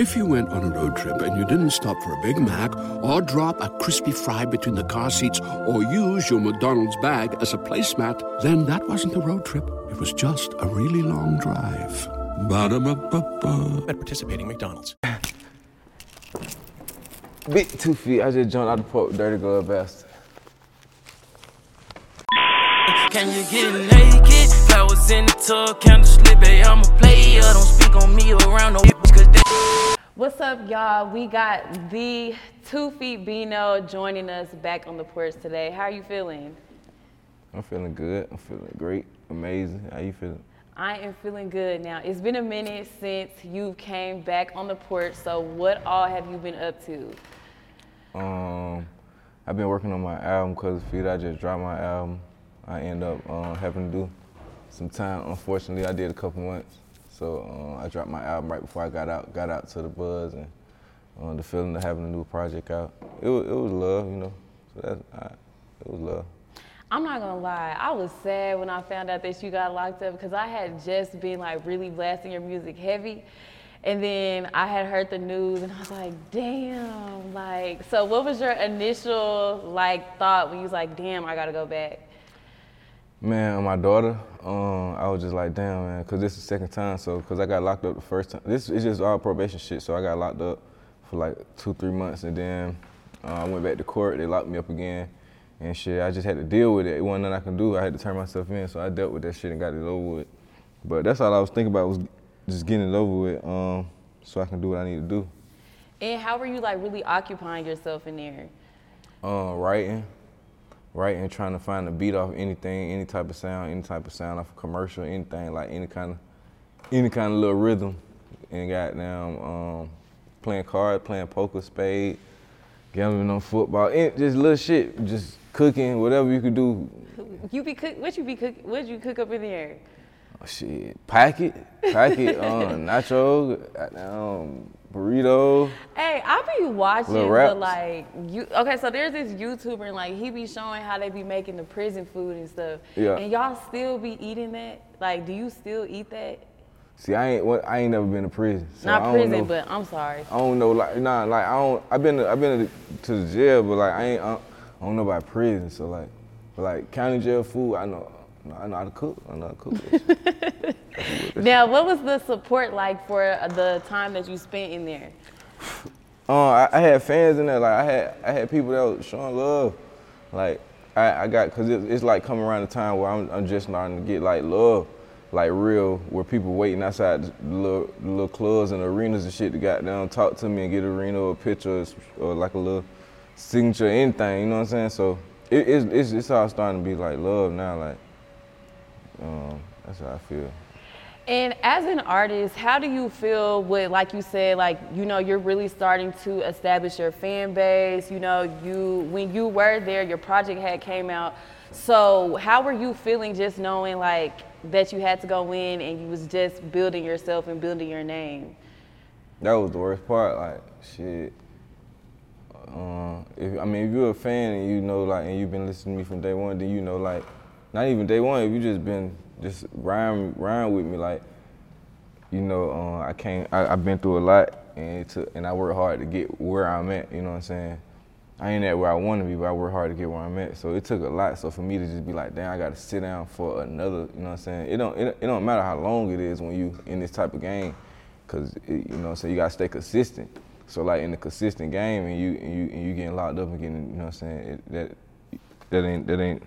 If you went on a road trip and you didn't stop for a Big Mac or drop a crispy fry between the car seats or use your McDonald's bag as a placemat, then that wasn't a road trip. It was just a really long drive. Ba-da-ba-ba-ba. At participating McDonald's. Big two feet. I just jumped out the port with dirty glove bastard. Can you get naked? Flowers in the tub, candle slip, babe, I'm a player. Don't speak on me around no cause they What's up, y'all? We got the Two Feet Bino joining us back on the porch today. How are you feeling? I'm feeling good. I'm feeling great. Amazing. How you feeling? I am feeling good now. It's been a minute since you came back on the porch, so what all have you been up to? Um, I've been working on my album because feet. I just dropped my album. I end up uh, having to do some time. Unfortunately, I did a couple months. So uh, I dropped my album right before I got out. Got out to the buzz and uh, the feeling of having a new project out. It was, it was love, you know. So that's I, it was love. I'm not gonna lie, I was sad when I found out that you got locked up because I had just been like really blasting your music heavy. And then I had heard the news and I was like, damn, like, so what was your initial like thought when you was like, damn, I gotta go back? Man, my daughter, um, I was just like, damn, man, because this is the second time. So, because I got locked up the first time. This is just all probation shit. So, I got locked up for like two, three months. And then uh, I went back to court. They locked me up again. And shit, I just had to deal with it. It wasn't nothing I can do. I had to turn myself in. So, I dealt with that shit and got it over with. But that's all I was thinking about was just getting it over with um, so I can do what I need to do. And how were you like really occupying yourself in there? Uh, writing, writing, trying to find a beat off anything, any type of sound, any type of sound off a commercial, anything like any kind of, any kind of little rhythm, and goddamn um, playing cards, playing poker, spade, gambling on football, any, just little shit, just cooking, whatever you could do. You be cook what you be cook what you cook up in there? Oh, shit, pack it, pack it, um, nacho, goddamn burrito. Hey, I be watching the like you okay, so there's this YouTuber and like he be showing how they be making the prison food and stuff. Yeah. And y'all still be eating that? Like, do you still eat that? See, I ain't, what- I ain't never been to prison. So Not prison, know. but I'm sorry. I don't know, like, nah, like, I don't, I've been, to, I've been to, to the jail, but like, I ain't, I don't, I don't know about prison, so like, but like, county jail food, I know, I know how to cook, I know how to cook. Now, what was the support like for the time that you spent in there? Uh, I, I had fans in there, like, I had, I had people that was showing love, like, I, I got, cause it, it's like coming around the time where I'm, I'm just starting to get like love, like real, where people waiting outside the little, little clubs and arenas and shit to got down, talk to me and get a arena or a picture or, or like a little signature, anything, you know what I'm saying? So it, it's, it's, it's all starting to be like love now, like, um, that's how I feel. And as an artist, how do you feel with, like you said, like, you know, you're really starting to establish your fan base. You know, you, when you were there, your project had came out. So how were you feeling just knowing like that you had to go in and you was just building yourself and building your name? That was the worst part. Like shit. Um, if I mean, if you're a fan and you know, like, and you've been listening to me from day one, then you know, like, not even day one. If you just been just riding, riding with me, like, you know, uh, I can't. I've been through a lot, and it took, and I work hard to get where I'm at. You know what I'm saying? I ain't at where I want to be, but I work hard to get where I'm at. So it took a lot. So for me to just be like, damn, I got to sit down for another. You know what I'm saying? It don't. It, it don't matter how long it is when you in this type of game, cause it, you know, so you gotta stay consistent. So like in the consistent game, and you and you and you getting locked up and getting, you know what I'm saying? It, that that ain't that ain't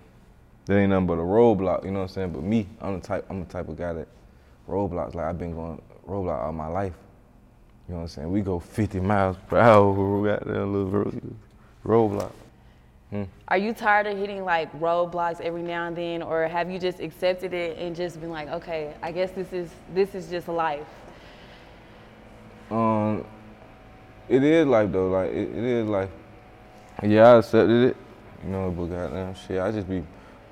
that ain't nothing but a roadblock. You know what I'm saying? But me, I'm the type. I'm the type of guy that roadblocks. Like I've been going roadblock all my life. You know what I'm saying? We go 50 miles per hour. We got that little road, roadblock. Are you tired of hitting like roadblocks every now and then, or have you just accepted it and just been like, okay, I guess this is this is just life? Um, it is life though. Like it, it is life. Yeah, I accepted it. You know, but goddamn shit, I just be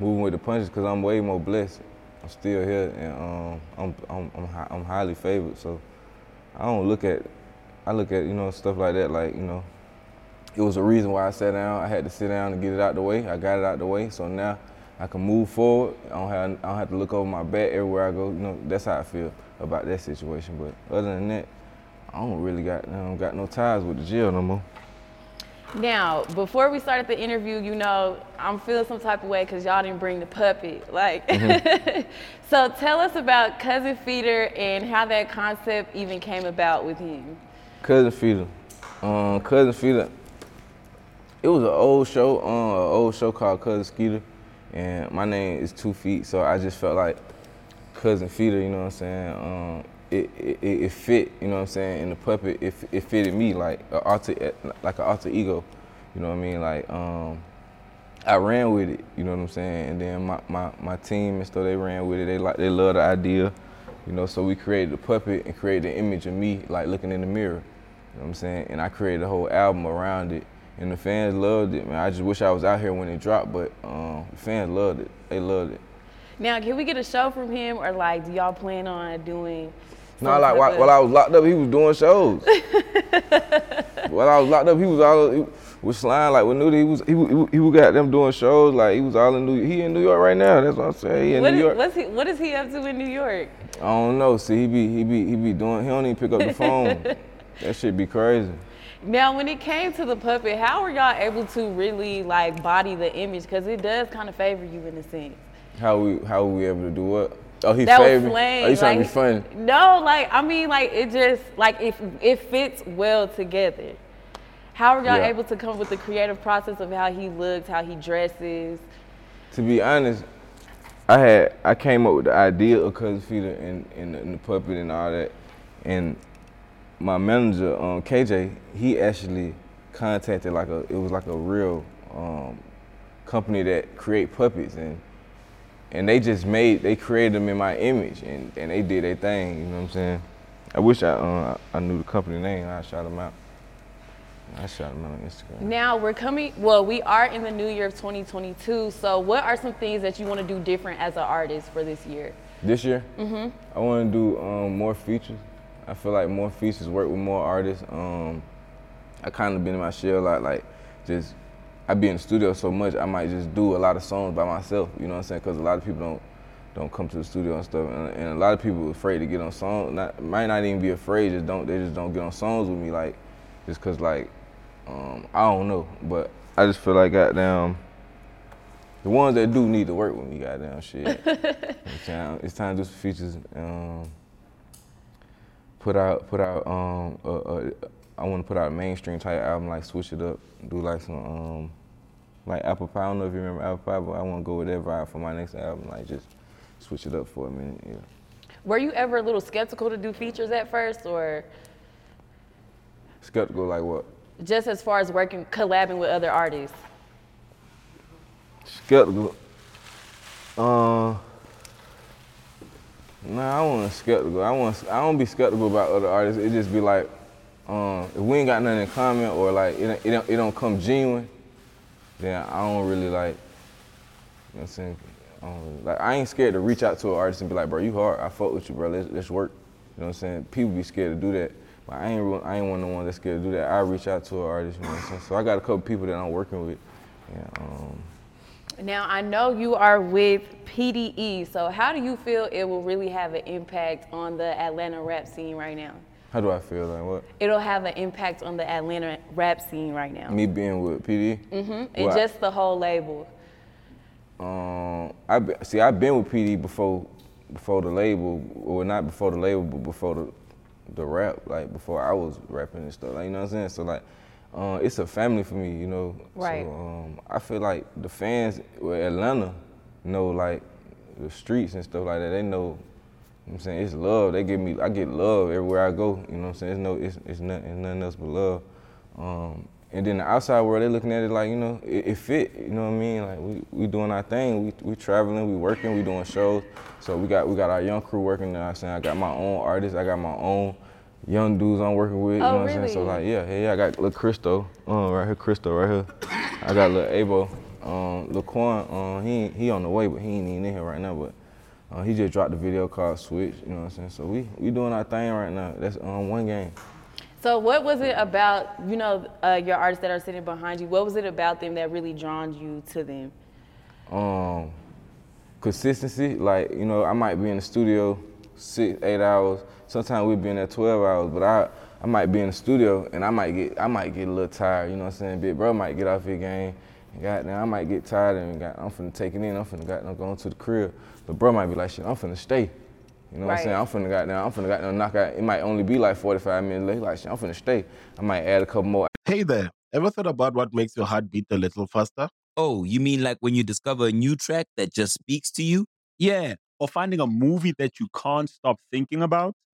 moving with the punches because I'm way more blessed. I'm still here and um, I'm I'm I'm, I'm highly favored. So I don't look at I look at you know stuff like that like you know it was a reason why I sat down. I had to sit down and get it out the way. I got it out the way. So now I can move forward. I don't have I don't have to look over my back everywhere I go. You know, that's how I feel about that situation. But other than that, I don't really got um, got no ties with the jail no more. Now, before we started the interview, you know, I'm feeling some type of way because y'all didn't bring the puppy. Like, so tell us about Cousin Feeter and how that concept even came about with him. Cousin Feeter. Um, Cousin Feeter. It was an old show, um, an old show called Cousin Skeeter, and my name is Two Feet, so I just felt like Cousin Feeter. You know what I'm saying? Um, it, it, it fit, you know what I'm saying, in the puppet, it, it fitted me like a alter, like an alter ego, you know what I mean? Like, um, I ran with it, you know what I'm saying? And then my, my, my team and stuff, they ran with it. They like they love the idea, you know, so we created the puppet and created the image of me like looking in the mirror, you know what I'm saying? And I created a whole album around it. And the fans loved it, man. I just wish I was out here when it dropped, but um, the fans loved it. They loved it. Now, can we get a show from him, or like, do y'all plan on doing no, like while, while, I was locked up, he was doing shows. while I was locked up, he was all he was slime like with Nudie. He was he, he, he got them doing shows like he was all in New. He in New York right now. That's what I'm saying. He in what New is, York. What's he, what is he up to in New York? I don't know. See, he be he be he be doing. He don't even pick up the phone. that should be crazy. Now, when it came to the puppet, how were y'all able to really like body the image? Because it does kind of favor you in a sense. How we how were we able to do what? Oh, he that favored. was plain. Oh, you trying like, to be funny? No, like I mean, like it just like if it fits well together. How are y'all Yeah. able to come with the creative process of how he looks, how he dresses? To be honest, I had I came up with the idea of Cousin Feeter and, and, the- and the puppet and all that, and my manager, um, KJ, he actually contacted like a it was like a real um, company that create puppets and and they just made they created them in my image and, and they did their thing. You know what I'm saying? I wish I uh, I knew the company name. I shot them out. I shot them out on Instagram. Now we're coming. Well, we are in the new year of 2022. So, what are some things that you want to do different as an artist for this year? This year, mm-hmm. I want to do um, more features. I feel like more features, work with more artists. Um, I kind of been in my shell a lot, like just I be in the studio so much. I might just do a lot of songs by myself. You know what I'm saying? Because a lot of people don't don't come to the studio and stuff, and, and a lot of people are afraid to get on songs. Not, might not even be afraid, just don't they just don't get on songs with me, like just cause like um, I don't know, but I just feel like goddamn. The ones that do need to work with me, goddamn shit. it's, time, it's time to do some features. Um, put out, put out. Um, a, a, I want to put out a mainstream type album, like switch it up, do like some, um, like Apple Pie. I don't know if you remember Apple Pie, but I want to go with that vibe for my next album, like just switch it up for a minute. Yeah. Were you ever a little skeptical to do features at first, or Skeptical, like what? just as far as working, collabing with other artists? Skeptical. Uh, nah, I wasn't skeptical. I want. I don't be skeptical about other artists. It just be like, um, if we ain't got nothing in common or like it, it don't, it don't come genuine, then I don't really like. You know what I'm saying? Like I ain't scared to reach out to an artist and be like, bro, you hard. I fuck with you, bro. Let's, let's work. You know what I'm saying? People be scared to do that. But I ain't, I ain't one of the ones that's scared to do that. I reach out to an artist, you know what I'm saying? So I got a couple people that I'm working with. And, um, Now I know you are with PDE, so how do you feel it will really have an impact on the Atlanta rap scene right now? How do I feel? Like what? It'll have an impact on the Atlanta rap scene right now, Me being with PD. Mm-hmm. and Well, just the whole label. Um, I be, see. I've been with PD before, before the label, or not before the label, but before the, the rap. Like before I was rapping and stuff. Like you know what I'm saying. So like, uh, it's a family for me. You know. Right. So um, I feel like the fans with Atlanta know like the streets and stuff like that. They know. You know what I'm saying it's love. They give me. I get love everywhere I go. You know what I'm saying. It's no. It's it's nothing, it's nothing else but love. Um, and then the outside world, they looking at it like, you know, it, it fit. You know what I mean? Like we, we doing our thing. We we traveling, we working, we doing shows. So we got we got our young crew working. There. I'm saying I got my own artists. I got my own young dudes I'm working with. You Oh, know what I'm saying? So like yeah, yeah, yeah. I got little Christo, um, right here, Christo, right here. I got little Abo, um, Lil Quan, um, he he on the way, but he ain't even in here right now. But uh, he just dropped the video called Switch. You know what I'm saying? So we we doing our thing right now. That's um, one game. So what was it about, you know, uh, your artists that are sitting behind you? What was it about them that really drawn you to them? um, consistency. Like you know, I might be in the studio six, eight hours. Sometimes we be in there twelve hours. But I, I might be in the studio and I might get I might get a little tired, you know what I'm saying? Big bro might get off his game. And goddamn, I might get tired and got, I'm finna take it in. I'm finna goddamn going to the crib. But bro might be like, shit, I'm finna stay. You know what I'm saying? I'm finna goddamn, I'm finna goddamn knock out. It might only be like 45 minutes late. Like, shit, I'm finna stay. I might add a couple more Hey there, ever thought about what makes your heart beat a little faster? Oh, you mean like when you discover a new track that just speaks to you? Yeah, or finding a movie that you can't stop thinking about.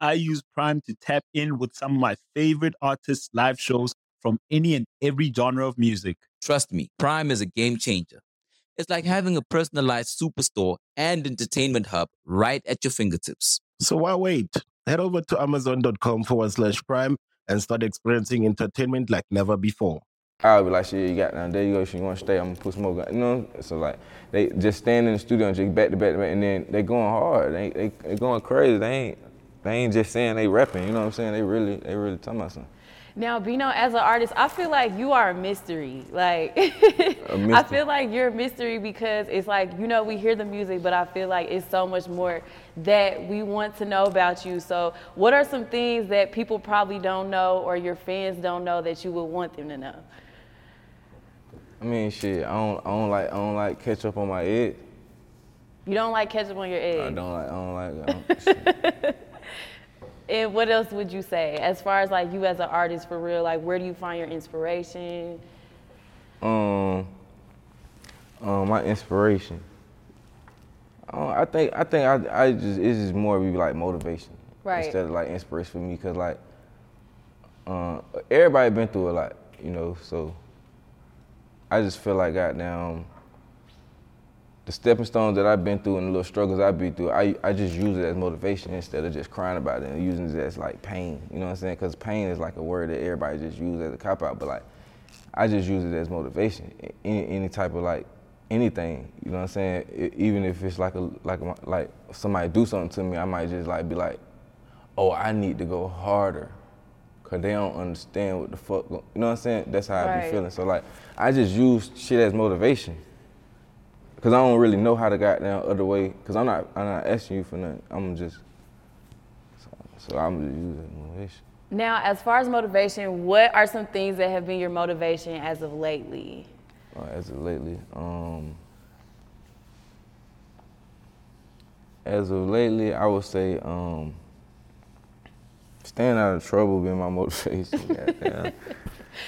I use Prime to tap in with some of my favorite artists' live shows from any and every genre of music. Trust me, Prime is a game changer. It's like having a personalized superstore and entertainment hub right at your fingertips. So why wait? Head over to amazon.com forward slash prime and start experiencing entertainment like never before. I'll be like, shit, you got down there you go, shit, you wanna stay, I'm gonna put smoke on. You know? So like they just stand in the studio and just back to back to back and then they're going hard. They they they going crazy. They ain't they ain't just saying they repping, you know what I'm saying? They really they really talking about something. Now, Bino, as an artist, I feel like you are a mystery. Like, I mystery. feel like you're a mystery because it's like, you know, we hear the music, but I feel like it's so much more that we want to know about you. So, what are some things that people probably don't know or your fans don't know that you would want them to know? I mean shit, I don't I don't like I don't like catch up on my egg. You don't like ketchup on your I egg. don't like I don't like I don't. And what else would you say as far as like you as an artist for real? Like, where do you find your inspiration? um um my inspiration. I, I think I think I I just it's just more be like motivation Right. instead of like inspiration for me because like uh, everybody been through a lot, you know. So I just feel like goddamn the stepping stones that I've been through and the little struggles I've been through, I, I just use it as motivation instead of just crying about it and using it as like pain. You know what I'm saying? Because pain is like a word that everybody just uses as a cop out, but like I just use it as motivation. Any, any type of like anything, you know what I'm saying? E- even if it's like a like a, like somebody do something to me, I might just like be like, oh, I need to go harder. Cause they don't understand what the fuck, you know what I'm saying? That's how I be feeling. So like, I just use shit as motivation. Cause I don't really know how to goddamn other way. Cause I'm not, I'm not asking you for nothing. I'm just, so, so I'm just using motivation. Now, as far as motivation, what are some things that have been your motivation as of lately? uh, as of lately. Um, as of lately, I would say um, staying out of trouble being my motivation.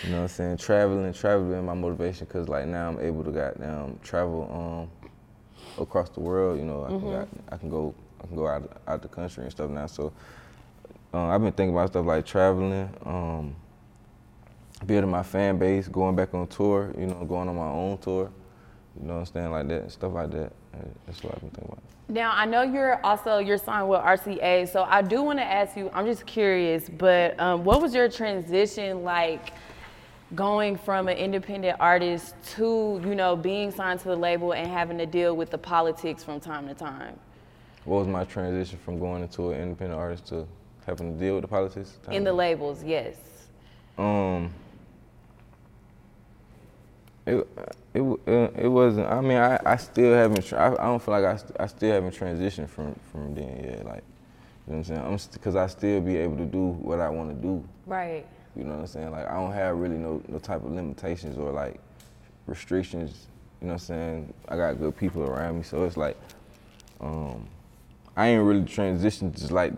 You know what I'm saying? Traveling, traveling my motivation because like now I'm able to goddamn travel um, across the world. You know, I can got, I can go I can go out out the country and stuff now. So uh, I've been thinking about stuff like traveling. Um, building my fan base, going back on tour, you know, going on my own tour, you know what I'm saying, like that, stuff like that. That's what I've been thinking about. Now, I know you're also you're signed with RCA, so I do want to ask you. I'm just curious, but um, what was your transition like, going from an independent artist to you know being signed to the label and having to deal with the politics from time to time What was my transition from going into an independent artist to having to deal with the politics? in the labels? Yes. Um, it it it wasn't. I mean, I, I still haven't. I, I don't feel like I, st- I still haven't transitioned from from then. Yeah, like you know what I'm saying. I'm because I still be able to do what I want to do. Right. You know what I'm saying? Like I don't have really no no type of limitations or like restrictions. You know what I'm saying? I got good people around me, so it's like um, I ain't really transitioned just like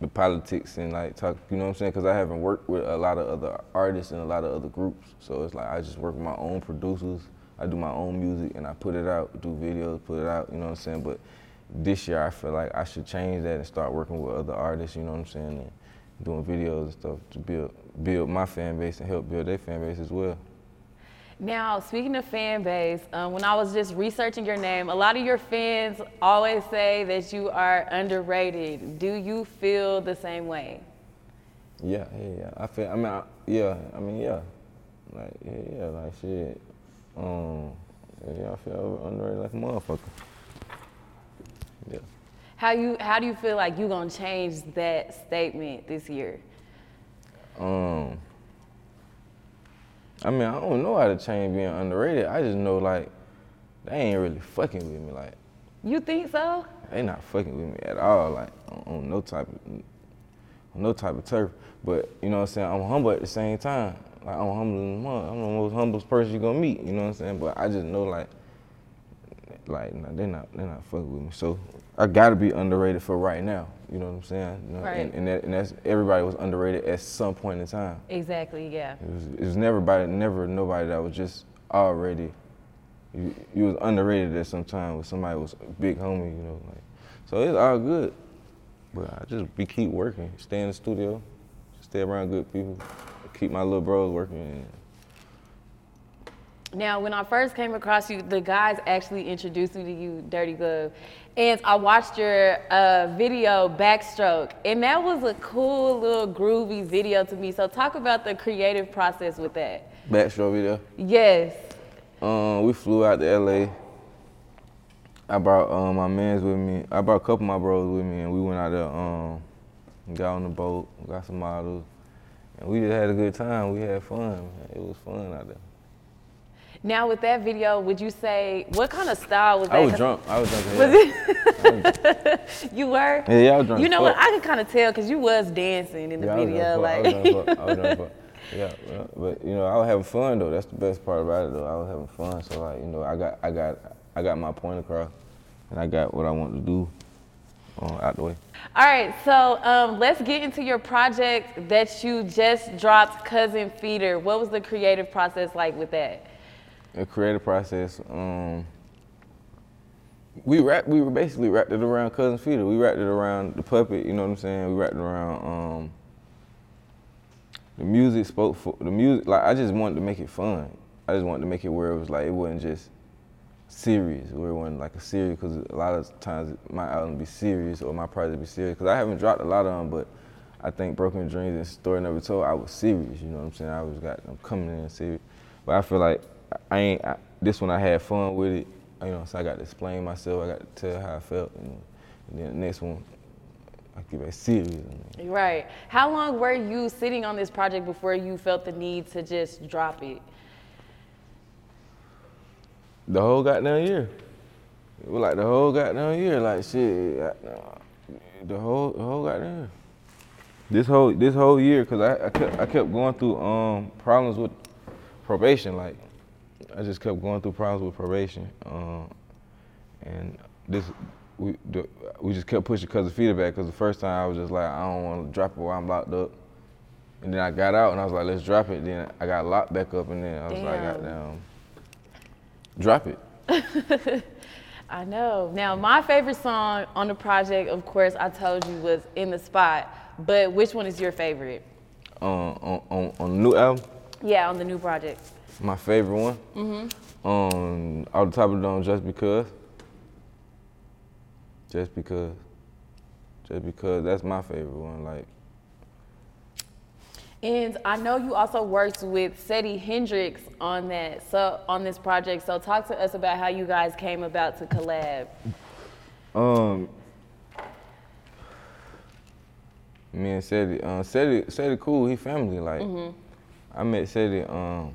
the politics and like talk. You know what I'm saying? Because I haven't worked with a lot of other artists and a lot of other groups, so it's like I just work with my own producers. I do my own music and I put it out, do videos, put it out. You know what I'm saying? But this year I feel like I should change that and start working with other artists. You know what I'm saying? And doing videos and stuff to build build my fan base and help build their fan base as well. Now, speaking of fan base, um, when I was just researching your name, a lot of your fans always say that you are underrated. Do you feel the same way? Yeah, yeah, yeah. I feel. I mean, I, yeah. I mean, yeah. Like, yeah, yeah. Like shit. Um, yeah, I feel underrated like a motherfucker. Yeah. How you how do you feel like you gonna change that statement this year? Um. I mean, I don't know how to change being underrated. I just know like they ain't really fucking with me. Like You think so? they not fucking with me at all. Like on, on no type of on no type of turf. But you know what I'm saying? I'm humble at the same time. Like I'm humble as a mother. I'm the most humblest person you're gonna meet. You know what I'm saying? But I just know like like nah, they not they not fucking with me. So I gotta be underrated for right now. You know what I'm saying? You know, Right. And, and, that, and that's everybody was underrated at some point in time. Exactly, yeah. It was, it was never by, never nobody that was just already. You, you was underrated at some time with somebody was a big homie, you know. Like, so it's all good, but I just be keep working, stay in the studio, stay around good people, keep my little bros working. And Now, when I first came across you, the guys actually introduced me to you, Dirty Glove. And I watched your uh, video, Backstroke, and that was a cool little groovy video to me. So, talk about the creative process with that. Backstroke video. Yes. Um, we flew out to LA. I brought um, my mans with me. I brought a couple of my bros with me, and we went out there. Um, got on the boat, got some models, and we just had a good time. We had fun. It was fun out there. Now, with that video, would you say, what kind of style was that? I was drunk. I was drunk. as Was it? you were? Yeah, yeah, I was drunk. You know what? I could kind of tell because you was dancing in the Yeah, video. drunk as fuck. like, I was drunk as. I was drunk. Yeah, but you know, I was having fun though. That's the best part about it though. I was having fun. So like, you know, I got, I got, I got my point across, and I got what I want to do uh, out the way. All right, so um, let's get into your project that you just dropped, Cousin Feeter. What was the creative process like with that? The creative process. Um, we wrapped, we were basically wrapped it around Cousin Feeter. We wrapped it around the puppet. You know what I'm saying? We wrapped it around um, the music. Spoke for the music. Like I just wanted to make it fun. I just wanted to make it where it was like it wasn't just serious. Where it wasn't like a serious. Because a lot of times my album be serious or my project be serious. Because I haven't dropped a lot of them, but I think Broken Dreams and Story Never Told, I was serious. You know what I'm saying? I was got I'm coming in serious. But I feel like I ain't I, this one. I had fun with it. You know, so I got to explain myself. I got to tell how I felt. Know, and then the next one, I keep it serious. Right. How long were you sitting on this project before you felt the need to just drop it? The whole goddamn year. It was like the whole goddamn year. Like shit. I- The whole, the whole goddamn year. This whole, this whole year, cause I, I kept, I kept going through um problems with probation. Like, I just kept going through problems with probation. Um, and this, we, the, we just kept pushing because of feedback. Cause the first time I was just like, I don't want to drop it while I'm locked up. And then I got out and I was like, let's drop it. Then I got locked back up and then I was like, goddamn, drop it. I know. Now, my favorite song on the project, of course, I told you was In the Spot. But which one is your favorite? uh, on, on, on the new album, Yeah, on the new project. My favorite one. Mm-hmm. Um, off the top of the dome, just because. Just because. Just because that's my favorite one. Like, And I know you also worked with Seddy Hendrinx on that, so on this project. So talk to us about how you guys came about to collab. um, me and Seddy, uh, Seddy, Seddy cool. He family. Like, I met Seddy um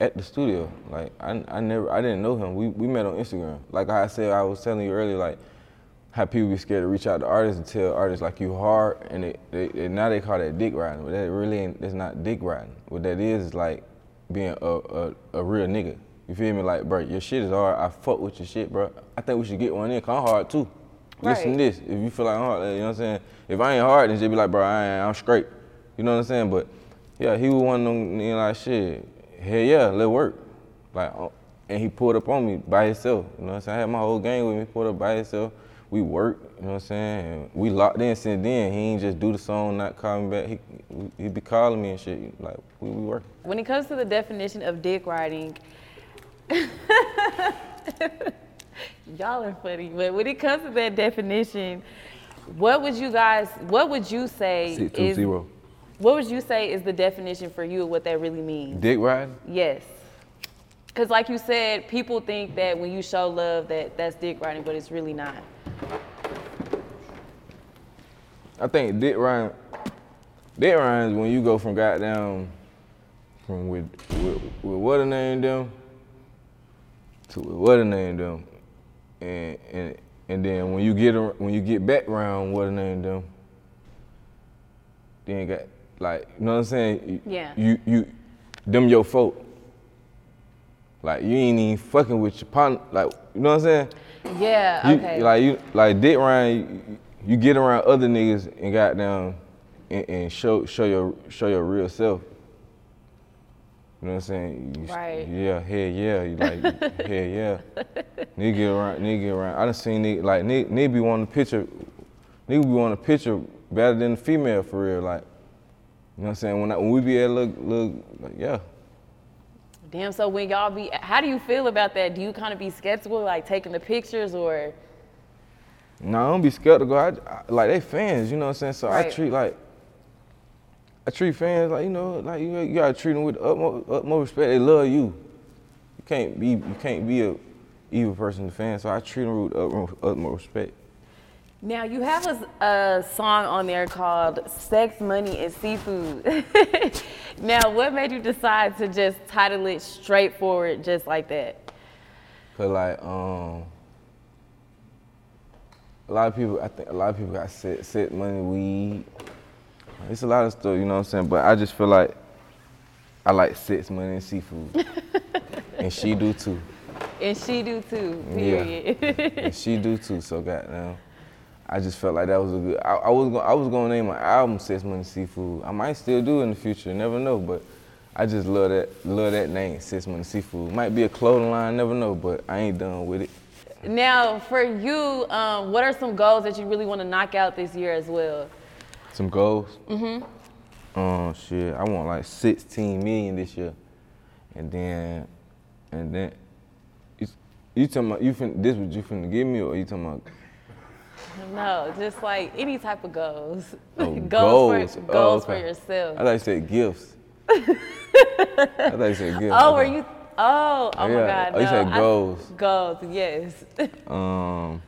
at the studio. Like, I, I never, I didn't know him. We we met on Instagram. Like I said, I was telling you earlier, like how people be scared to reach out to artists and tell artists like you hard, and they, they, they now they call that dick riding, but that really ain't. That's not dick riding. What that is is like being a, a, a real nigga. You feel me? Like, bro, your shit is hard. I fuck with your shit, bro. I think we should get one in. Cause I'm hard too. Listen to this. If you feel like I'm hard, you know what I'm saying? If I ain't hard, then just be like, bro, I ain't, I'm straight. You know what I'm saying? But yeah, he was one of them, you know, like shit. Hell yeah, let work. Like, uh, and he pulled up on me by himself. You know what I'm saying? I had my whole gang with me, pulled up by himself. We worked, you know what I'm saying? And we locked in since then. He ain't just do the song, not call me back. He he be calling me and shit. Like, we, we working. When it comes to the definition of dick riding, y'all are funny. But when it comes to that definition, what would you guys, what would you say Six two is zero. What would you say is the definition for you of what that really means? Dick riding? Yes. Because, like you said, people think that when you show love, that that's dick riding, but it's really not. I think dick riding, dick riding is when you go from goddamn, from with, with, with what a name them, to with what a name them, and and and then when you get when you get back around what a name them, then you got like you know what I'm saying? You- Yeah. You you, them your folk. Like you ain't even fucking with your partner. Like you know what I'm saying? Yeah, You, okay. Like you, like dick around, you, you get around other niggas and got down and, and show show your show your real self. You know what I'm saying? You, Right. Yeah, hell yeah. You like hell yeah. Nigga around, nigga around. I done seen nigga like nigga, nigga be wanting a picture, nigga be wanting a picture better than the female for real. Like, you know what I'm saying? When I, when we be at look look like yeah. Damn, so when y'all be, how do you feel about that? Do you kind of be skeptical, like taking the pictures or? No, I don't be skeptical. I, I like they fans, you know what I'm saying. So I treat like I treat fans like you know, like you, you gotta treat them with the utmost, utmost respect. They love you. You can't be you can't be a evil person to fans. So I treat them with utmost, utmost respect. Now you have a, a song on there called "Sex, Money, and Seafood." now, what made you decide to just title it straightforward, just like that? Cause like um, a lot of people, I think a lot of people got set, set money, weed. It's a lot of stuff, you know what I'm saying. But I just feel like I like sex, money, and seafood, and she do too. And she do too. Yeah. And she do too. So goddamn, I just felt like that was a good. I, I was gonna, I was gonna name my album Six Money Seafood." I might still do it in the future. Never know. But I just love that love that name, Six Money Seafood." Might be a clothing line. Never know. But I ain't done with it. now, for you, um, what are some goals that you really want to knock out this year as well? Some goals. Mhm. Um, shit. I want like 16 million this year, and then, and then. You, you talking about you fin, this what you finna give me or you talking about No, just like any type of goals. Oh, goals goals. for Oh, okay. for yourself. I thought you said gifts. I thought you said gifts. Oh, Okay. were you? Oh, oh my God. Oh, you no, said I- goals. goals, yes. Um,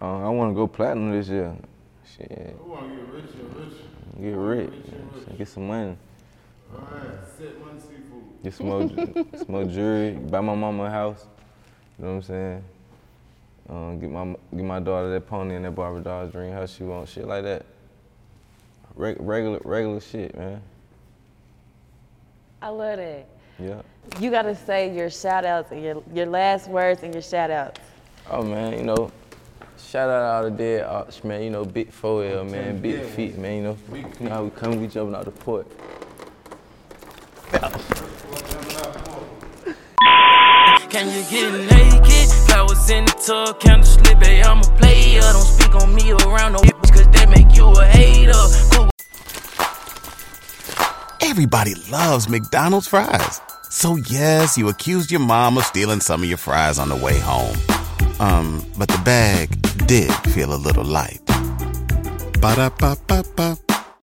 uh, I want to go platinum this year. Shit. I want to get rich and rich. Get rich. Get some money. All right, set money seafood. Get some more, some more jewelry. Buy my mama a house. You know what I'm saying? Um, get my get my daughter that pony and that Barbara doll dream house she want Shit like that. Reg- regular regular shit, man. I love that. Yeah. You got to say your shout outs and your, your last words and your shout outs. Oh man, you know, shout out all the dead arts, man. You know, big 4L, man, big feet, man. You know, you know how we come, we jumping out the port. Can you get naked? In the tub, slip, babe, I'm a player. Don't speak on me around no bitch, cause make you a hater. Cool. Everybody loves McDonald's fries. So yes, you accused your mom of stealing some of your fries on the way home. Um, but the bag did feel a little light. Ba-da-ba-ba-ba.